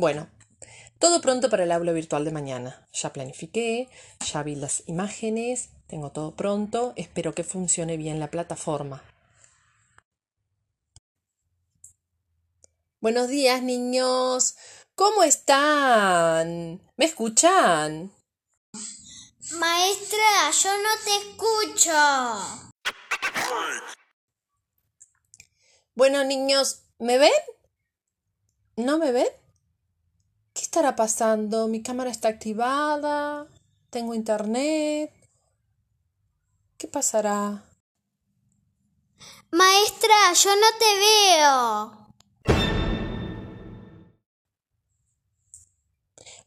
Bueno, todo pronto para el aula virtual de mañana. Ya planifiqué, ya vi las imágenes, tengo todo pronto, espero que funcione bien la plataforma. Buenos días, niños. ¿Cómo están? ¿Me escuchan? Maestra, yo no te escucho. Bueno, niños, ¿me ven? ¿No me ven? ¿Qué estará pasando? Mi cámara está activada. Tengo internet. ¿Qué pasará? Maestra, yo no te veo.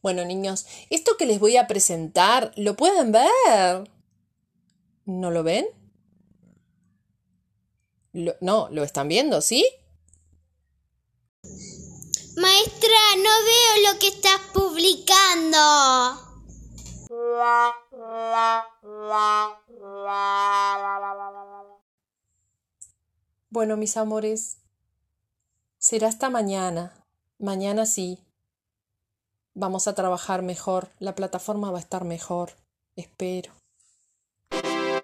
Bueno, niños, esto que les voy a presentar, ¿lo pueden ver? ¿No lo ven? no, lo están viendo, ¿sí? Maestra, lo que estás publicando. Bueno, mis amores, será hasta mañana. Mañana sí. Vamos a trabajar mejor. La plataforma va a estar mejor. Espero.